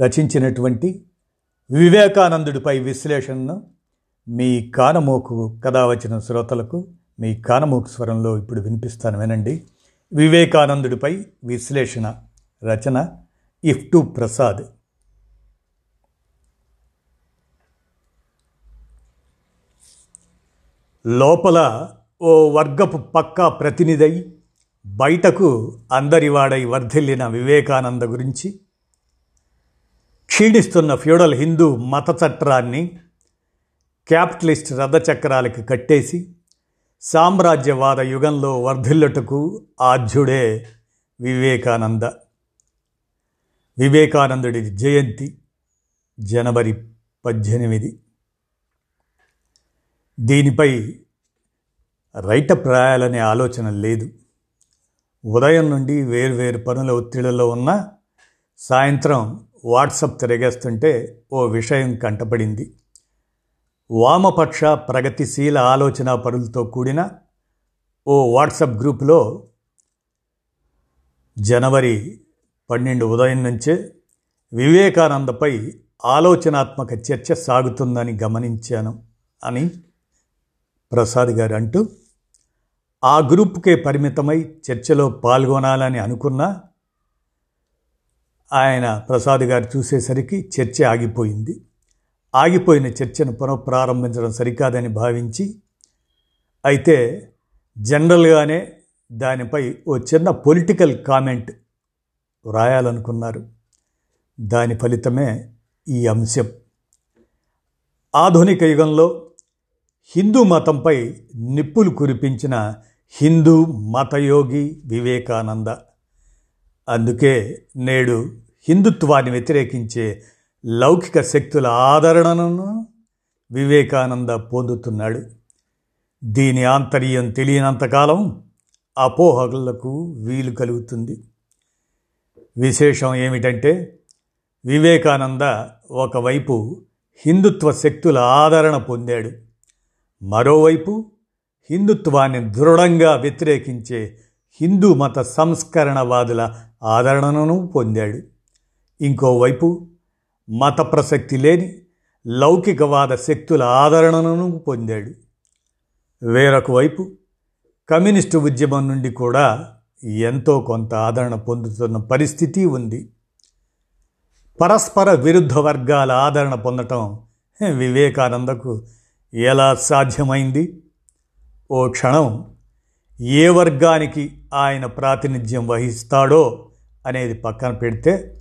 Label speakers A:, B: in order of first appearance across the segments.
A: రచించినటువంటి వివేకానందుడిపై విశ్లేషణను మీ కానమోకు కథ వచ్చిన శ్రోతలకు మీ కానమోకు స్వరంలో ఇప్పుడు వినిపిస్తాను వినండి. వివేకానందుడిపై విశ్లేషణ రచన ఇఫ్టు ప్రసాద్. లోపల ఓ వర్గపు పక్కా ప్రతినిధై బయటకు అందరివాడై వర్ధిల్లిన వివేకానంద గురించి క్షీణిస్తున్న ఫ్యూడల్ హిందూ మత చట్రాన్ని క్యాపిటలిస్ట్ రథచక్రాలకి కట్టేసి సామ్రాజ్యవాద యుగంలో వర్ధిల్లుటకు ఆధ్యుడే వివేకానంద. వివేకానందుడి జయంతి జనవరి పద్దెనిమిది. దీనిపై రైటప్ రాయాలనే ఆలోచన లేదు. ఉదయం నుండి వేర్వేరు పనుల ఒత్తిడిలో ఉన్న సాయంత్రం వాట్సప్ తిరగేస్తుంటే ఓ విషయం కంటపడింది. వామపక్ష ప్రగతిశీల ఆలోచన పరులతో కూడిన ఓ వాట్సప్ గ్రూపులో జనవరి పన్నెండు ఉదయం నుంచే వివేకానందపై ఆలోచనాత్మక చర్చ సాగుతుందని గమనించాను అని ప్రసాద్ గారు అంటూ ఆ గ్రూప్కే పరిమితమై చర్చలో పాల్గొనాలని అనుకున్నా ఆయన ప్రసాద్ గారు చూసేసరికి చర్చ ఆగిపోయింది. ఆగిపోయిన చర్చను పునఃప్రారంభించడం సరికాదని భావించి అయితే జనరల్గానే దానిపై ఓ చిన్న పొలిటికల్ కామెంట్ వ్రాయాలనుకున్నారు దాని ఫలితమే ఈ అంశం. ఆధునిక యుగంలో హిందూ మతంపై నిప్పులు కురిపించిన హిందూ మతయోగి వివేకానంద అందుకే నేడు హిందుత్వాన్ని వ్యతిరేకించే లౌకిక శక్తుల ఆదరణను వివేకానంద పొందుతున్నాడు. దీని ఆంతర్యం తెలియనంతకాలం అపోహలకు వీలు కలుగుతుంది. విశేషం ఏమిటంటే వివేకానంద ఒకవైపు హిందుత్వ శక్తుల ఆదరణ పొందాడు మరోవైపు హిందుత్వాన్ని దృఢంగా వ్యతిరేకించే హిందూ మత సంస్కరణవాదుల ఆదరణను పొందాడు. ఇంకోవైపు మత ప్రసక్తి లేని లౌకికవాద శక్తుల ఆదరణను పొందాడు. వేరొక వైపు కమ్యూనిస్టు ఉద్యమం నుండి కూడా ఎంతో కొంత ఆదరణ పొందుతున్న పరిస్థితి ఉంది. పరస్పర విరుద్ధ వర్గాల ఆదరణ పొందటం వివేకానందకు ఎలా సాధ్యమైంది? ఓ క్షణం ఏ వర్గానికి ఆయన ప్రాతినిధ్యం వహిస్తాడో అనేది పక్కన పెడితే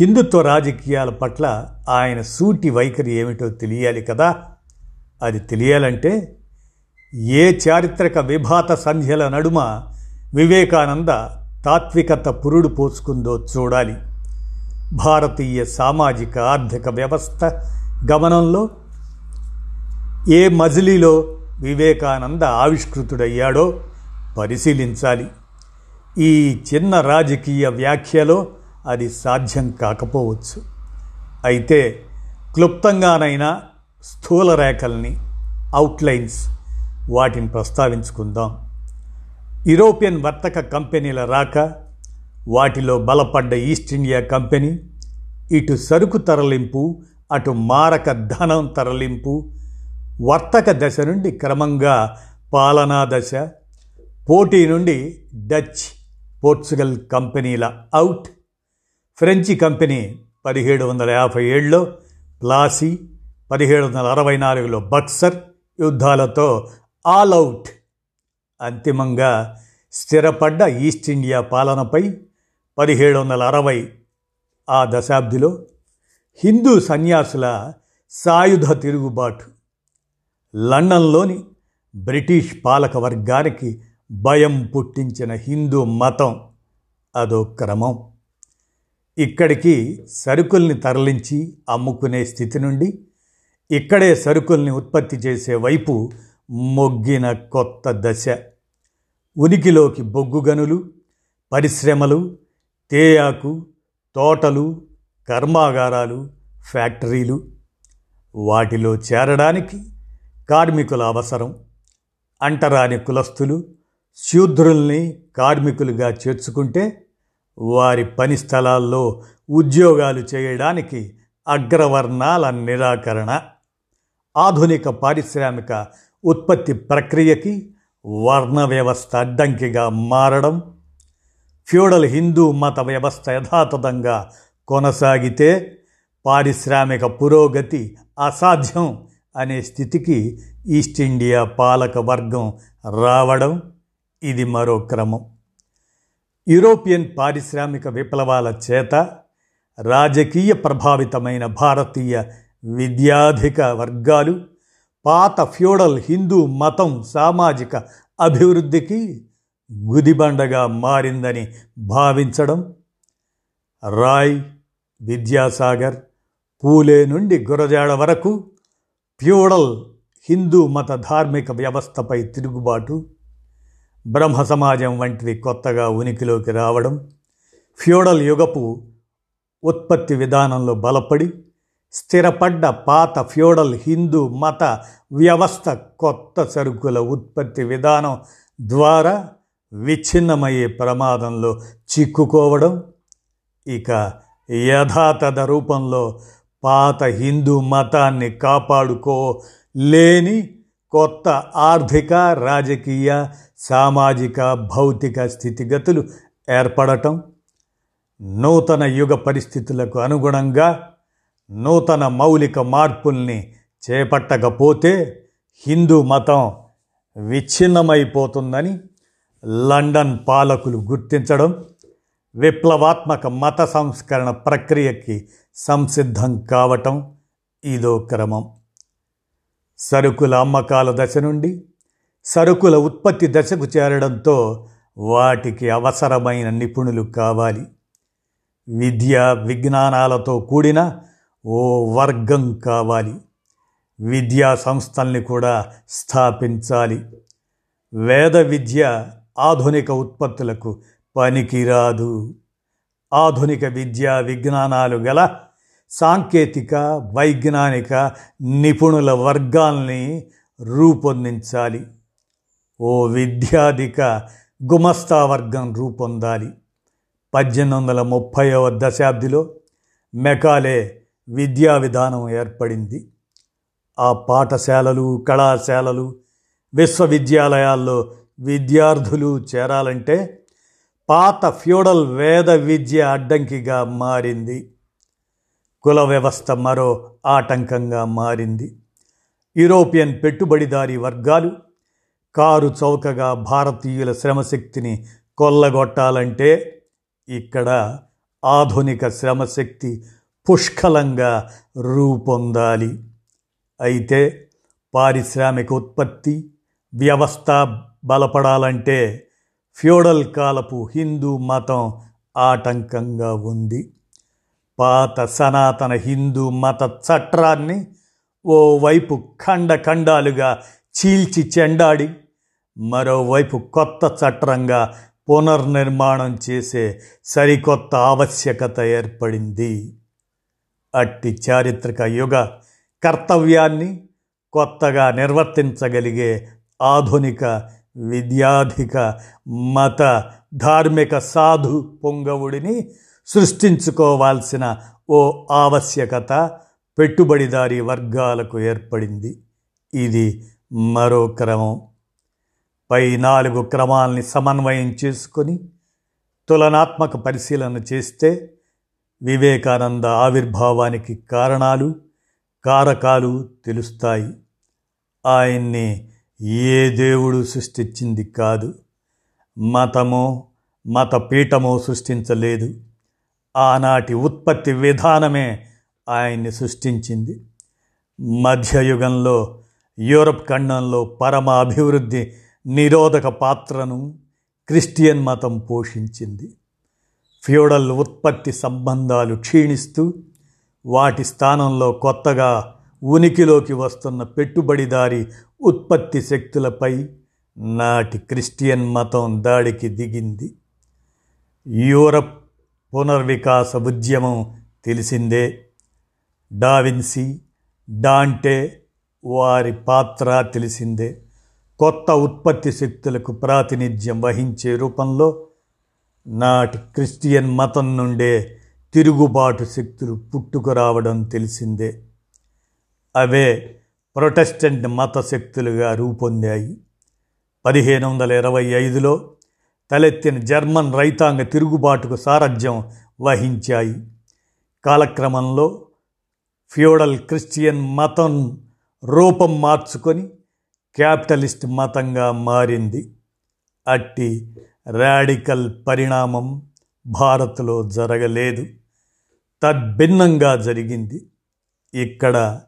A: హిందుత్వ రాజకీయాల పట్ల ఆయన సూటి వైఖరి ఏమిటో తెలియాలి కదా. అది తెలియాలంటే ఏ చారిత్రక విభాత సంధ్యల నడుమ వివేకానంద తాత్వికత పురుడు పోసుకుందో చూడాలి. భారతీయ సామాజిక ఆర్థిక వ్యవస్థ గమనంలో ఏ మజిలీలో వివేకానంద ఆవిష్కృతుడయ్యాడో పరిశీలించాలి. ఈ చిన్న రాజకీయ వ్యాఖ్యలో అది సాధ్యం కాకపోవచ్చు. అయితే క్లుప్తంగానైనా స్థూల రేఖల్ని అవుట్లైన్స్ వాటిని ప్రస్తావించుకుందాం. యూరోపియన్ వర్తక కంపెనీల రాక వాటిలో బలపడ్డ ఈస్ట్ ఇండియా కంపెనీ ఇటు సరుకు తరలింపు అటు మారక ధనం తరలింపు వర్తక దశ నుండి క్రమంగా పాలనా దశ పోటీ నుండి డచ్ పోర్చుగల్ కంపెనీల అవుట్ ఫ్రెంచి కంపెనీ పదిహేడు వందల యాభై ఏడులో ప్లాసీ పదిహేడు వందల అరవై నాలుగులో బక్సర్ యుద్ధాలతో ఆల్ అవుట్ అంతిమంగా స్థిరపడ్డ ఈస్ట్ ఇండియా పాలనపై పదిహేడు వందల అరవై ఆ దశాబ్దిలో హిందూ సన్యాసుల సాయుధ తిరుగుబాటు లండన్లోని బ్రిటిష్ పాలక వర్గానికి భయం పుట్టించిన హిందూ మతం అదో క్రమం. ఇక్కడికి సరుకుల్ని తరలించి అమ్ముకునే స్థితి నుండి ఇక్కడే సరుకుల్ని ఉత్పత్తి చేసే వైపు మొగ్గిన కొత్త దశ. ఉనికిలోకి బొగ్గు గనులు పరిశ్రమలు తేయాకు తోటలు కర్మాగారాలు ఫ్యాక్టరీలు వాటిలో చేరడానికి కార్మికుల అవసరం అంటరాని కులస్తులు శూద్రుల్ని కార్మికులుగా చేర్చుకుంటే వారి పని స్థలాల్లో ఉద్యోగాలు చేయడానికి అగ్రవర్ణాల నిరాకరణ ఆధునిక పారిశ్రామిక ఉత్పత్తి ప్రక్రియకి వర్ణ వ్యవస్థ అడ్డంకిగా మారడం ఫ్యూడల్ హిందూ మత వ్యవస్థ యథాతథంగా కొనసాగితే పారిశ్రామిక పురోగతి అసాధ్యం. అనే స్థితికి ఈస్ట్ ఇండియా పాలక వర్గం రావడం ఇది మరో క్రమం. యూరోపియన్ పారిశ్రామిక విప్లవాల చేత రాజకీయ ప్రభావితమైన భారతీయ విద్యాధిక వర్గాలు పాత ఫ్యూడల్ హిందూ మతం సామాజిక అభివృద్ధికి గుదిబండగా మారిందని భావించడం రాయ్ విద్యాసాగర్ పూలే నుండి గురజాడ వరకు ప్యూడల్ హిందూ మత ధార్మిక వ్యవస్థపై తిరుగుబాటు బ్రహ్మ సమాజం వంటివి కొత్తగా ఉనికిలోకి రావడం ఫ్యూడల్ యుగపు ఉత్పత్తి విధానంలో బలపడి స్థిరపడ్డ పాత ఫ్యూడల్ హిందూ మత వ్యవస్థ కొత్త సరుకుల ఉత్పత్తి విధానం ద్వారా విచ్ఛిన్నమయ్యే ప్రమాదంలో చిక్కుకోవడం ఇక యథాతథ రూపంలో పాత హిందూ మతాన్ని కాపాడుకోలేని కొత్త ఆర్థిక రాజకీయ సామాజిక భౌతిక స్థితిగతులు ఏర్పడటం నూతన యుగ పరిస్థితులకు అనుగుణంగా నూతన మౌలిక మార్పుల్ని చేపట్టకపోతే హిందూ మతం విచ్ఛిన్నమైపోతుందని లండన్ పాలకులు గుర్తించడం విప్లవాత్మక మత సంస్కరణ ప్రక్రియకి సంసిద్ధం కావటం ఇదో క్రమం. సరుకుల అమ్మకాల దశ నుండి సరుకుల ఉత్పత్తి దశకు చేరడంతో వాటికి అవసరమైన నిపుణులు కావాలి. విద్య విజ్ఞానాలతో కూడిన ఓ వర్గం కావాలి. విద్యా సంస్థల్ని కూడా స్థాపించాలి. వేద విద్య ఆధునిక ఉత్పత్తులకు పనికిరాదు. ఆధునిక విద్యా విజ్ఞానాలు గల సాంకేతిక వైజ్ఞానిక నిపుణుల వర్గాల్ని రూపొందించాలి. ఓ విద్యాధిక గుమస్తా వర్గం రూపొందాలి. పద్దెనిమిది వందల ముప్పైవ దశాబ్దిలో మెకాలే విద్యా విధానం ఏర్పడింది. ఆ పాఠశాలలు కళాశాలలు విశ్వవిద్యాలయాల్లో విద్యార్థులు చేరాలంటే పాత ఫ్యూడల్ వేద విద్య అడ్డంకిగా మారింది. కుల వ్యవస్థ మరో ఆటంకంగా మారింది. యూరోపియన్ పెట్టుబడిదారీ వర్గాలు కారు చౌకగా భారతీయుల శ్రమశక్తిని కొల్లగొట్టాలంటే ఇక్కడ ఆధునిక శ్రమశక్తి పుష్కలంగా రూపొందాలి. అయితే పారిశ్రామిక ఉత్పత్తి వ్యవస్థ బలపడాలంటే ఫ్యూడల్ కాలపు హిందూ మతం ఆటంకంగా ఉంది. పాత సనాతన హిందూ మత చట్రాన్ని ఓవైపు ఖండ ఖండాలుగా చీల్చి చెండాడి మరోవైపు కొత్త చట్రంగా పునర్నిర్మాణం చేసే సరికొత్త ఆవశ్యకత ఏర్పడింది. అట్టి చారిత్రక యుగ కర్తవ్యాన్ని కొత్తగా నిర్వర్తించగలిగే ఆధునిక విద్యాధిక మత ధార్మిక సాధు పొంగవుడిని సృష్టించుకోవాల్సిన ఓ ఆవశ్యకత పెట్టుబడిదారీ వర్గాలకు ఏర్పడింది. ఇది మరో క్రమం. పై నాలుగు క్రమాల్ని సమన్వయం చేసుకొని తులనాత్మక పరిశీలన చేస్తే వివేకానంద ఆవిర్భావానికి కారణాలు కారకాలు తెలుస్తాయి. ఆయన్ని ఏ దేవుడు సృష్టించింది కాదు. మతమో మత పీఠమో సృష్టించలేదు. ఆనాటి ఉత్పత్తి విధానమే ఆయన్ని సృష్టించింది. మధ్యయుగంలో యూరప్ ఖండంలో పరమ అభివృద్ధి నిరోధక పాత్రను క్రిస్టియన్ మతం పోషించింది. ఫ్యూడల్ ఉత్పత్తి సంబంధాలు క్షీణిస్తూ వాటి స్థానంలో కొత్తగా ఉనికిలోకి వస్తున్న పెట్టుబడిదారి ఉత్పత్తి శక్తులపై నాటి క్రిస్టియన్ మతం దాడికి దిగింది. యూరప్ పునర్వికాస ఉద్యమం తెలిసిందే. డావిన్సీ డాంటే వారి పాత్ర తెలిసిందే. కొత్త ఉత్పత్తి శక్తులకు ప్రాతినిధ్యం వహించే రూపంలో నాటి క్రిస్టియన్ మతం నుండే తిరుగుబాటు శక్తులు పుట్టుకురావడం తెలిసిందే. అవే ప్రొటెస్టెంట్ మత శక్తులుగా రూపొందాయి. పదిహేను వందల ఇరవై ఐదులో తలెత్తిన జర్మన్ రైతాంగ తిరుగుబాటుకు సారథ్యం వహించాయి. కాలక్రమంలో ఫ్యూడల్ క్రిస్టియన్ మతం రూపం మార్చుకొని క్యాపిటలిస్ట్ మతంగా మారింది. అట్టి రాడికల్ పరిణామం భారత్లో జరగలేదు. తద్భిన్నంగా జరిగింది. ఇక్కడ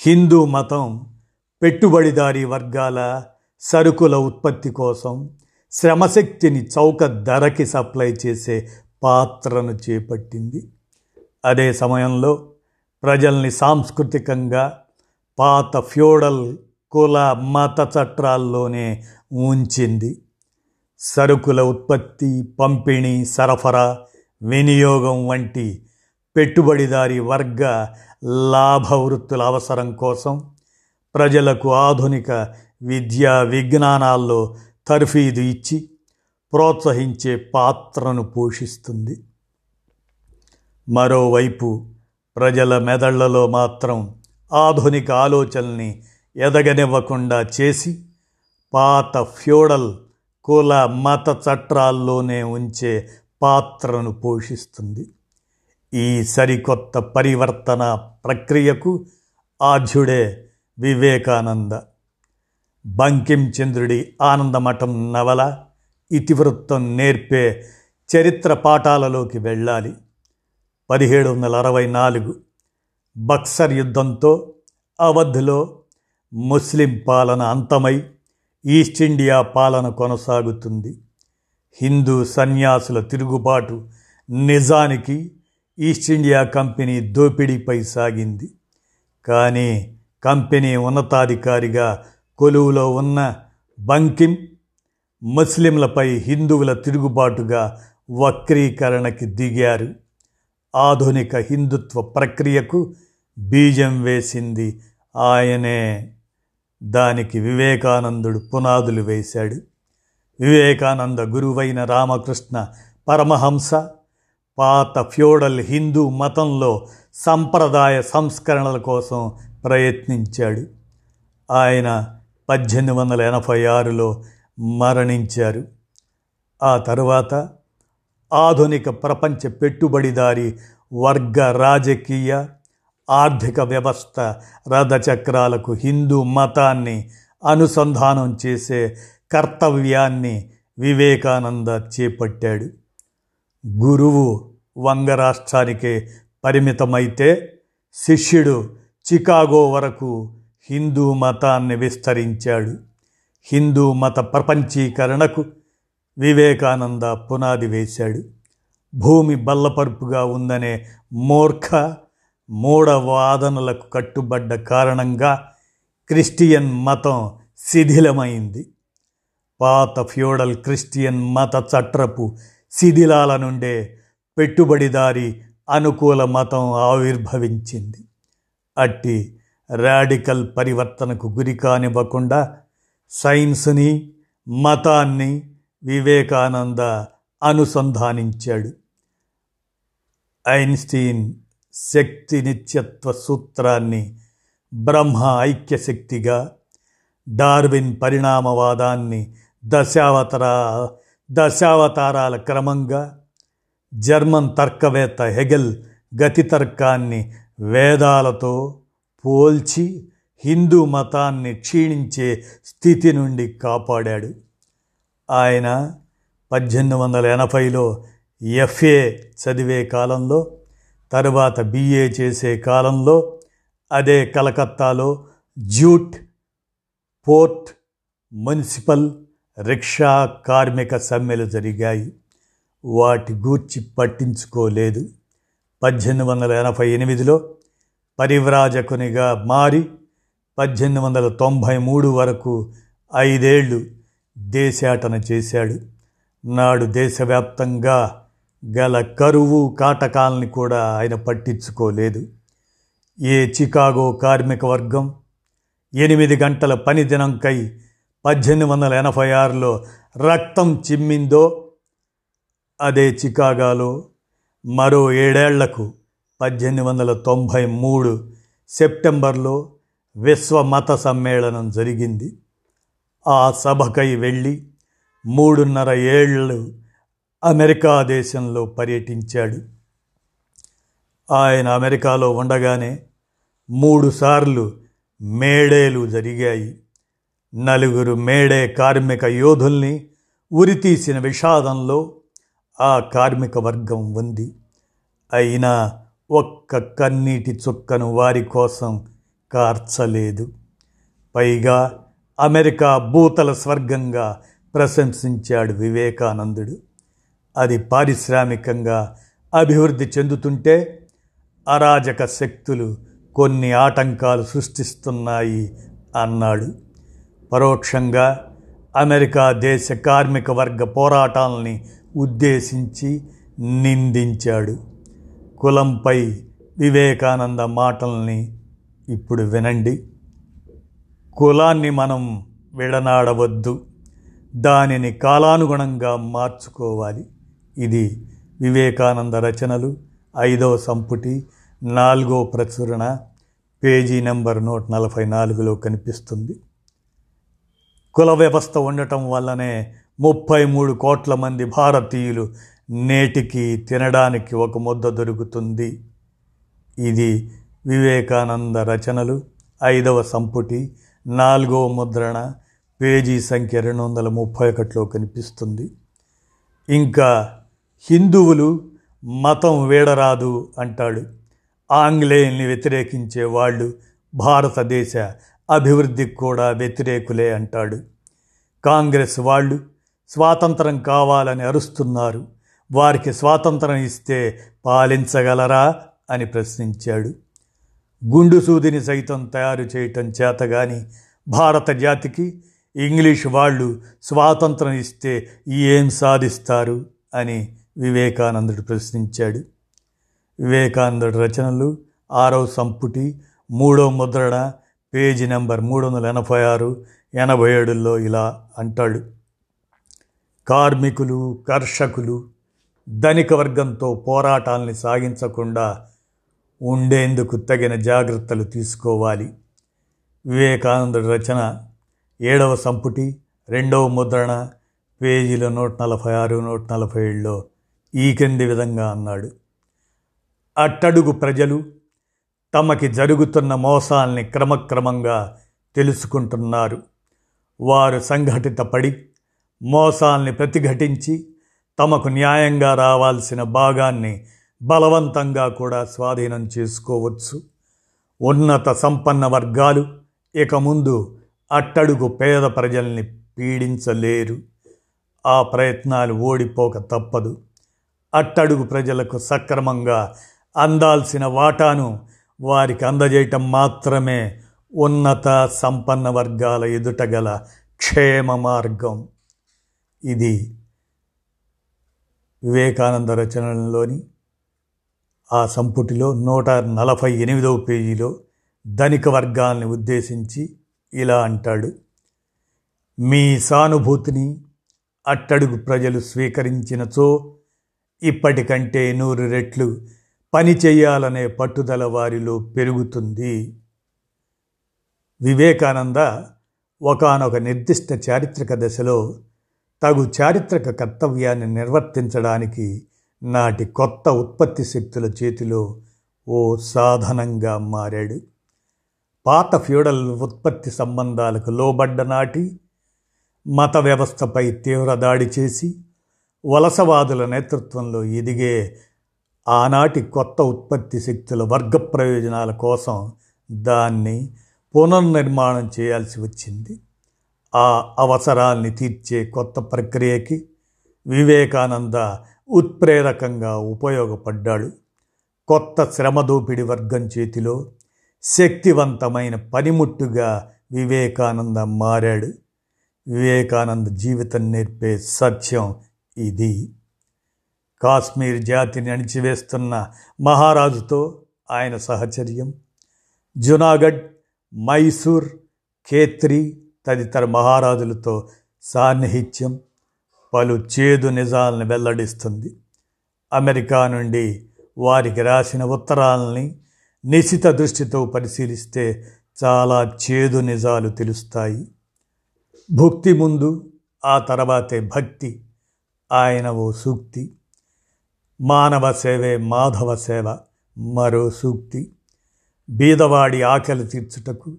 A: హిందూ మతం పెట్టుబడిదారీ వర్గాల సరుకుల ఉత్పత్తి కోసం శ్రమశక్తిని చౌక ధరకి సప్లై చేసే పాత్రను చేపట్టింది. అదే సమయంలో ప్రజల్ని సాంస్కృతికంగా పాత ఫ్యూడల్ కుల మత చట్రాల్లోనే ఉంచింది. సరుకుల ఉత్పత్తి పంపిణీ సరఫరా వినియోగం వంటి పెట్టుబడిదారీ వర్గ లాభ వృత్తుల అవసరం కోసం ప్రజలకు ఆధునిక విద్యా విజ్ఞానాల్లో తర్ఫీదు ఇచ్చి ప్రోత్సహించే పాత్రను పోషిస్తుంది. మరోవైపు ప్రజల మెదళ్ళలో మాత్రం ఆధునిక ఆలోచనల్ని ఎదగనివ్వకుండా చేసి పాత ఫ్యూడల్ కుల మత చట్రాల్లోనే ఉంచే పాత్రను పోషిస్తుంది. ఈ సరికొత్త పరివర్తన ప్రక్రియకు ఆధ్యుడే వివేకానంద. బంకించంద్రుడి ఆనందమఠం నవల ఇతివృత్తం నేర్పే చరిత్ర పాఠాలలోకి వెళ్ళాలి. పదిహేడు వందల అరవై నాలుగు బక్సర్ యుద్ధంతో అవధ్లో ముస్లిం పాలన అంతమై ఈస్ట్ ఇండియా పాలన కొనసాగుతుంది. హిందూ సన్యాసుల తిరుగుబాటు నిజానికి ఈస్ట్ ఇండియా కంపెనీ దోపిడీపై సాగింది. కానీ కంపెనీ ఉన్నతాధికారిగా కొలువులో ఉన్న బంకిం ముస్లింలపై హిందువుల తిరుగుబాటుగా వక్రీకరణకి దిగారు. ఆధునిక హిందుత్వ ప్రక్రియకు బీజం వేసింది ఆయనే. దానికి వివేకానందుడు పునాదులు వేశాడు. వివేకానంద గురువైన రామకృష్ణ పరమహంస పాత ఫ్యూడల్ హిందూ మతంలో సంప్రదాయ సంస్కరణల కోసం ప్రయత్నించాడు. ఆయన పద్దెనిమిది వందల ఎనభై ఆరులో మరణించారు. ఆ తరువాత ఆధునిక ప్రపంచ పెట్టుబడిదారి వర్గ రాజకీయ ఆర్థిక వ్యవస్థ రథచక్రాలకు హిందూ మతాన్ని అనుసంధానం చేసే కర్తవ్యాన్ని వివేకానంద చేపట్టాడు. గురువు వంగరాష్ట్రానికే పరిమితమైతే శిష్యుడు చికాగో వరకు హిందూ మతాన్ని విస్తరించాడు. హిందూ మత ప్రపంచీకరణకు వివేకానంద పునాది వేశాడు. భూమి బల్లపరుపుగా ఉందనే మూర్ఖ మూఢ వాదనలకు కట్టుబడ్డ కారణంగా క్రిస్టియన్ మతం శిథిలమైంది. పాత ఫ్యూడల్ క్రిస్టియన్ మత చట్రపు శిథిలాల నుండే పెట్టుబడిదారి అనుకూల మతం ఆవిర్భవించింది. అట్టి రాడికల్ పరివర్తనకు గురి కానివ్వకుండా సైన్స్ని మతాన్ని వివేకానంద అనుసంధానించాడు. ఐన్స్టీన్ శక్తి నిత్యత్వ సూత్రాన్ని బ్రహ్మ ఐక్యశక్తిగా డార్విన్ పరిణామవాదాన్ని దశావతర దశావతారాల క్రమంగా జర్మన్ తర్కవేత్త హెగెల్ గతితర్కాన్ని వేదాలతో పోల్చి హిందూ మతాన్ని క్షీణించే స్థితి నుండి కాపాడాడు. ఆయన పద్దెనిమిది వందల ఎనభైలో ఎఫ్ఏ చదివే కాలంలో తరువాత బిఏ చేసే కాలంలో అదే కలకత్తాలో జూట్ పోర్ట్ మున్సిపల్ రిక్షా కార్మిక సమ్మెలు జరిగాయి. వాటి గూర్చి పట్టించుకోలేదు. పద్దెనిమిది వందల ఎనభై ఎనిమిదిలో పరివ్రాజకునిగా మారి పద్దెనిమిది వందల తొంభై మూడు వరకు ఐదేళ్ళు దేశాటన చేశాడు. నాడు దేశవ్యాప్తంగా గల కరువు కాటకాలని కూడా ఆయన పట్టించుకోలేదు. ఏ చికాగో కార్మిక వర్గం ఎనిమిది గంటల పని దినంకై పద్దెనిమిది వందల ఎనభై ఆరులో రక్తం చిమ్మిందో అదే చికాగాలో మరో ఏడేళ్ళకు పద్దెనిమిది వందల తొంభై మూడు సెప్టెంబర్లో విశ్వమత సమ్మేళనం జరిగింది. ఆ సభకై వెళ్ళి మూడున్నర ఏళ్ళు అమెరికా దేశంలో పర్యటించాడు. ఆయన అమెరికాలో ఉండగానే మూడుసార్లు మేడేలు జరిగాయి. నలుగురు మేడే కార్మిక యోధుల్ని ఉరితీసిన విషాదంలో ఆ కార్మిక వర్గం ఉంది. అయినా ఒక్క కన్నీటి చుక్కను వారి కోసం కార్చలేదు. పైగా అమెరికా భూతల స్వర్గంగా ప్రశంసించాడు వివేకానందుడు. అది పారిశ్రామికంగా అభివృద్ధి చెందుతుంటే అరాజక శక్తులు కొన్ని ఆటంకాలు సృష్టిస్తున్నాయి అన్నాడు. పరోక్షంగా అమెరికా దేశ కార్మిక వర్గ పోరాటాలని ఉద్దేశించి నిందించాడు. కులంపై వివేకానంద మాటల్ని ఇప్పుడు వినండి. కులాన్ని మనం విడనాడవద్దు. దానిని కాలానుగుణంగా మార్చుకోవాలి. ఇది వివేకానంద రచనలు. ఐదవ సంపుటి నాలుగో ప్రచురణ పేజీ నెంబర్ నూట నలభై నాలుగులో కనిపిస్తుంది. కుల వ్యవస్థ ఉండటం వల్లనే ముప్పై మూడు కోట్ల మంది భారతీయులు నేటికి తినడానికి ఒక ముద్ద దొరుకుతుంది. ఇది వివేకానంద రచనలు. ఐదవ సంపుటి నాలుగవ ముద్రణ పేజీ సంఖ్య రెండు వందల ముప్పై ఒకటిలో కనిపిస్తుంది. ఇంకా హిందువులు మతం వీడరాదు అంటాడు. ఆంగ్లేయుల్ని వ్యతిరేకించే వాళ్ళు భారతదేశ అభివృద్ధికి కూడా వ్యతిరేకులే అంటాడు. కాంగ్రెస్ వాళ్ళు స్వాతంత్రం కావాలని అరుస్తున్నారు. వారికి స్వాతంత్రం ఇస్తే పాలించగలరా? అని ప్రశ్నించాడు. గుండు సూదిని సైతం తయారు చేయటం చేతగాని భారత జాతికి ఇంగ్లీష్ వాళ్ళు స్వాతంత్రం ఇస్తే ఏం సాధిస్తారు? అని వివేకానందుడు ప్రశ్నించాడు. వివేకానందుడి రచనలు ఆరవ సంపుటి మూడో ముద్రణ పేజీ నెంబర్ మూడు వందల ఎనభై ఆరు ఎనభై ఏడులో ఇలా అంటాడు. కార్మికులు కర్షకులు ధనిక వర్గంతో పోరాటాల్ని సాగించకుండా ఉండేందుకు తగిన జాగ్రత్తలు తీసుకోవాలి. వివేకానందుడి రచన ఏడవ సంపుటి రెండవ ముద్రణ పేజీలో నూట నలభై ఆరు నూట నలభై ఏడులో ఈ కింది విధంగా అన్నాడు. అట్టడుగు ప్రజలు తమకి జరుగుతున్న మోసాల్ని క్రమక్రమంగా తెలుసుకుంటున్నారు. వారు సంఘటితపడి మోసాల్ని ప్రతిఘటించి తమకు న్యాయంగా రావాల్సిన భాగాన్ని బలవంతంగా కూడా స్వాధీనం చేసుకోవచ్చు. ఉన్నత సంపన్న వర్గాలు ఇక ముందు అట్టడుగు పేద ప్రజల్ని పీడించలేరు. ఆ ప్రయత్నాలు ఓడిపోక తప్పదు. అట్టడుగు ప్రజలకు సక్రమంగా అందాల్సిన వాటాను వారికి అందజేయటం మాత్రమే ఉన్నత సంపన్న వర్గాల ఎదుట గల క్షేమ మార్గం. ఇది వివేకానంద రచనలోని ఆ సంపుటిలో నూట నలభై ఎనిమిదవ పేజీలో ధనిక వర్గాల్ని ఉద్దేశించి ఇలా అంటాడు మీ సానుభూతిని అట్టడుగు ప్రజలు స్వీకరించినచో ఇప్పటికంటే నూరు రెట్లు పని చేయాలనే పట్టుదల వారిలో పెరుగుతుంది. వివేకానంద ఒకనొక నిర్దిష్ట చారిత్రక దశలో తగు చారిత్రక కర్తవ్యాన్ని నిర్వర్తించడానికి నాటి కొత్త ఉత్పత్తి శక్తుల చేతిలో ఓ సాధనంగా మారాడు. పాత ఫ్యూడల్ ఉత్పత్తి సంబంధాలకు లోబడ్డ నాటి మత వ్యవస్థపై తీవ్ర దాడి చేసి వలసవాదుల నేతృత్వంలో ఎదిగే ఆనాటి కొత్త ఉత్పత్తి శక్తుల వర్గ ప్రయోజనాల కోసం దాన్ని పునర్నిర్మాణం చేయాల్సి వచ్చింది. ఆ అవసరాల్ని తీర్చే కొత్త ప్రక్రియకి వివేకానంద ఉత్ప్రేరకంగా ఉపయోగపడ్డాడు. కొత్త శ్రమదోపిడి వర్గం చేతిలో శక్తివంతమైన పనిముట్టుగా వివేకానంద మారాడు. వివేకానంద జీవితం నేర్పే సత్యం ఇది. కాశ్మీర్ జాతిని అణిచివేస్తున్న మహారాజుతో ఆయన సహచర్యం. జునాగఢ్ మైసూర్ ఖేత్రి తదితర మహారాజులతో సాన్నిహిత్యం పలు చేదు నిజాలను వెల్లడిస్తుంది. అమెరికా నుండి వారికి రాసిన ఉత్తరాలని నిశిత దృష్టితో పరిశీలిస్తే చాలా చేదు నిజాలు తెలుస్తాయి. భక్తి ముందు ఆ తర్వాతే భక్తి ఆయన ఓ సూక్తి. మానవ సేవే మాధవ సేవ మరో సూక్తి. బీదవాడి ఆకలి తీర్చుటకు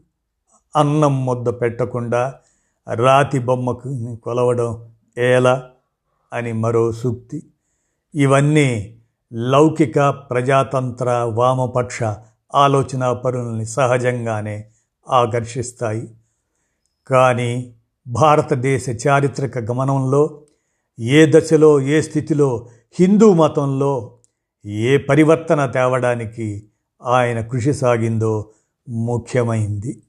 A: అన్నం ముద్ద పెట్టకుండా రాతి బొమ్మకు కొలవడం ఎలా అని మరో సూక్తి. ఇవన్నీ లౌకిక ప్రజాతంత్ర వామపక్ష ఆలోచన పరుల్ని సహజంగానే ఆకర్షిస్తాయి. కానీ భారతదేశ చారిత్రక గమనంలో ఏ దశలో ఏ స్థితిలో హిందూ మతంలో ఏ పరివర్తన తేవడానికి ఆయన కృషి సాగిందో ముఖ్యమైంది.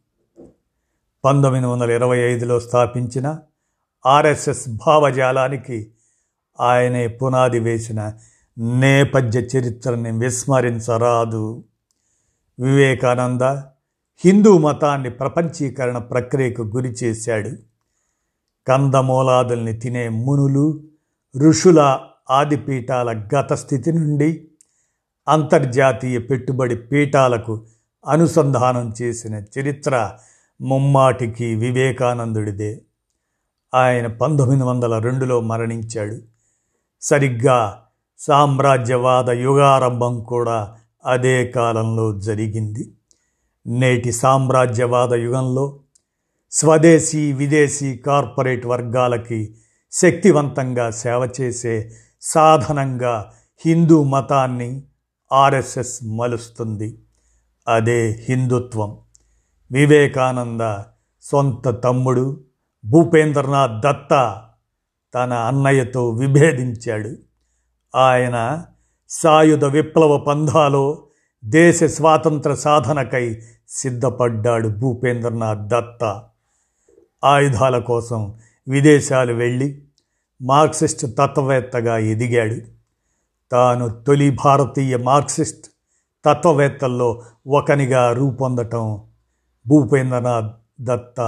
A: పంతొమ్మిది వందల ఇరవై ఐదులో స్థాపించిన ఆర్ఎస్ఎస్ భావజాలానికి ఆయనే పునాది వేసిన నేపథ్య చరిత్రని విస్మరించరాదు. వివేకానంద హిందూ మతాన్ని ప్రపంచీకరణ ప్రక్రియకు గురి చేశాడు. కందమూలాదుల్ని తినే మునులు ఋషుల ఆదిపీఠాల గత స్థితి నుండి అంతర్జాతీయ పెట్టుబడి పీఠాలకు అనుసంధానం చేసిన చరిత్ర ముమ్మాటికి వివేకానందుడిదే. ఆయన పంతొమ్మిది వందల రెండులో మరణించాడు. సరిగ్గా సామ్రాజ్యవాద యుగారంభం కూడా అదే కాలంలో జరిగింది. నేటి సామ్రాజ్యవాద యుగంలో స్వదేశీ విదేశీ కార్పొరేట్ వర్గాలకి శక్తివంతంగా సేవ చేసే సాధనంగా హిందూ మతాన్ని ఆర్ఎస్ఎస్ మలుస్తుంది. అదే హిందుత్వం. వివేకానంద సొంత తమ్ముడు భూపేంద్రనాథ్ దత్త తన అన్నయ్యతో విభేదించాడు. ఆయన సాయుధ విప్లవ పంధాలో దేశ స్వాతంత్ర సాధనకై సిద్ధపడ్డాడు భూపేంద్రనాథ్ దత్త. ఆయుధాల కోసం విదేశాలు వెళ్ళి మార్క్సిస్ట్ తత్వవేత్తగా ఎదిగాడు. తాను తొలి భారతీయ మార్క్సిస్ట్ తత్వవేత్తల్లో ఒకనిగా రూపొందటం భూపేంద్రనాథ్ దత్త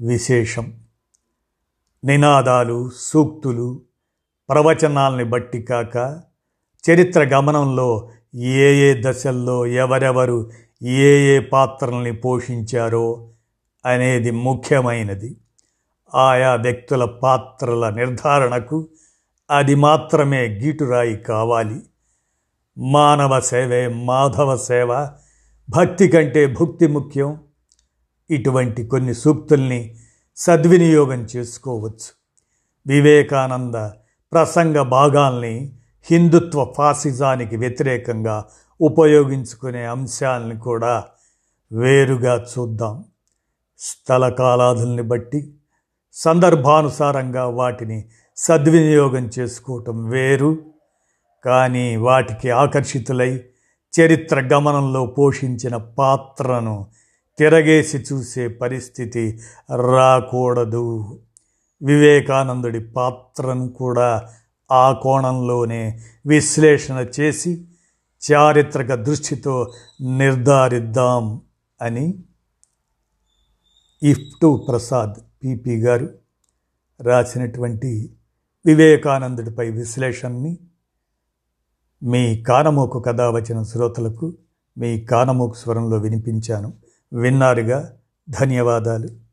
A: విశేషం. నినాదాలు సూక్తులు ప్రవచనాల్ని బట్టి కాక చరిత్ర గమనంలో ఏ ఏ దశల్లో ఎవరెవరు ఏ ఏ పాత్రల్ని పోషించారో అనేది ముఖ్యమైనది. ఆయా వ్యక్తుల పాత్రల నిర్ధారణకు అది మాత్రమే గీటురాయి కావాలి. మానవ సేవే మాధవ సేవ. భక్తి కంటే భుక్తి ముఖ్యం. ఇటువంటి కొన్ని సూక్తుల్ని సద్వినియోగం చేసుకోవచ్చు. వివేకానంద ప్రసంగ భాగాల్ని హిందుత్వ ఫాసిజానికి వ్యతిరేకంగా ఉపయోగించుకునే అంశాలను కూడా వేరుగా చూద్దాం. స్థల కాలాదుల్ని బట్టి సందర్భానుసారంగా వాటిని సద్వినియోగం చేసుకోవటం వేరు. కానీ వాటికి ఆకర్షితులై చరిత్ర గమనంలో పోషించిన పాత్రను తిరగేసి చూసే పరిస్థితి రాకూడదు. వివేకానందుడి పాత్రను కూడా ఆ కోణంలోనే విశ్లేషణ చేసి చారిత్రక దృష్టితో నిర్ధారిద్దాం అని ఇఫ్టు ప్రసాద్ పిపి గారు రాసినటువంటి వివేకానందుడిపై విశ్లేషణని మీ కానమోకు కథ వచ్చిన శ్రోతలకు మీ కానమోకు స్వరంలో వినిపించాను. విన్నారుగా ధన్యవాదాలు.